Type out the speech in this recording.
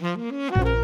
Mm-hmm.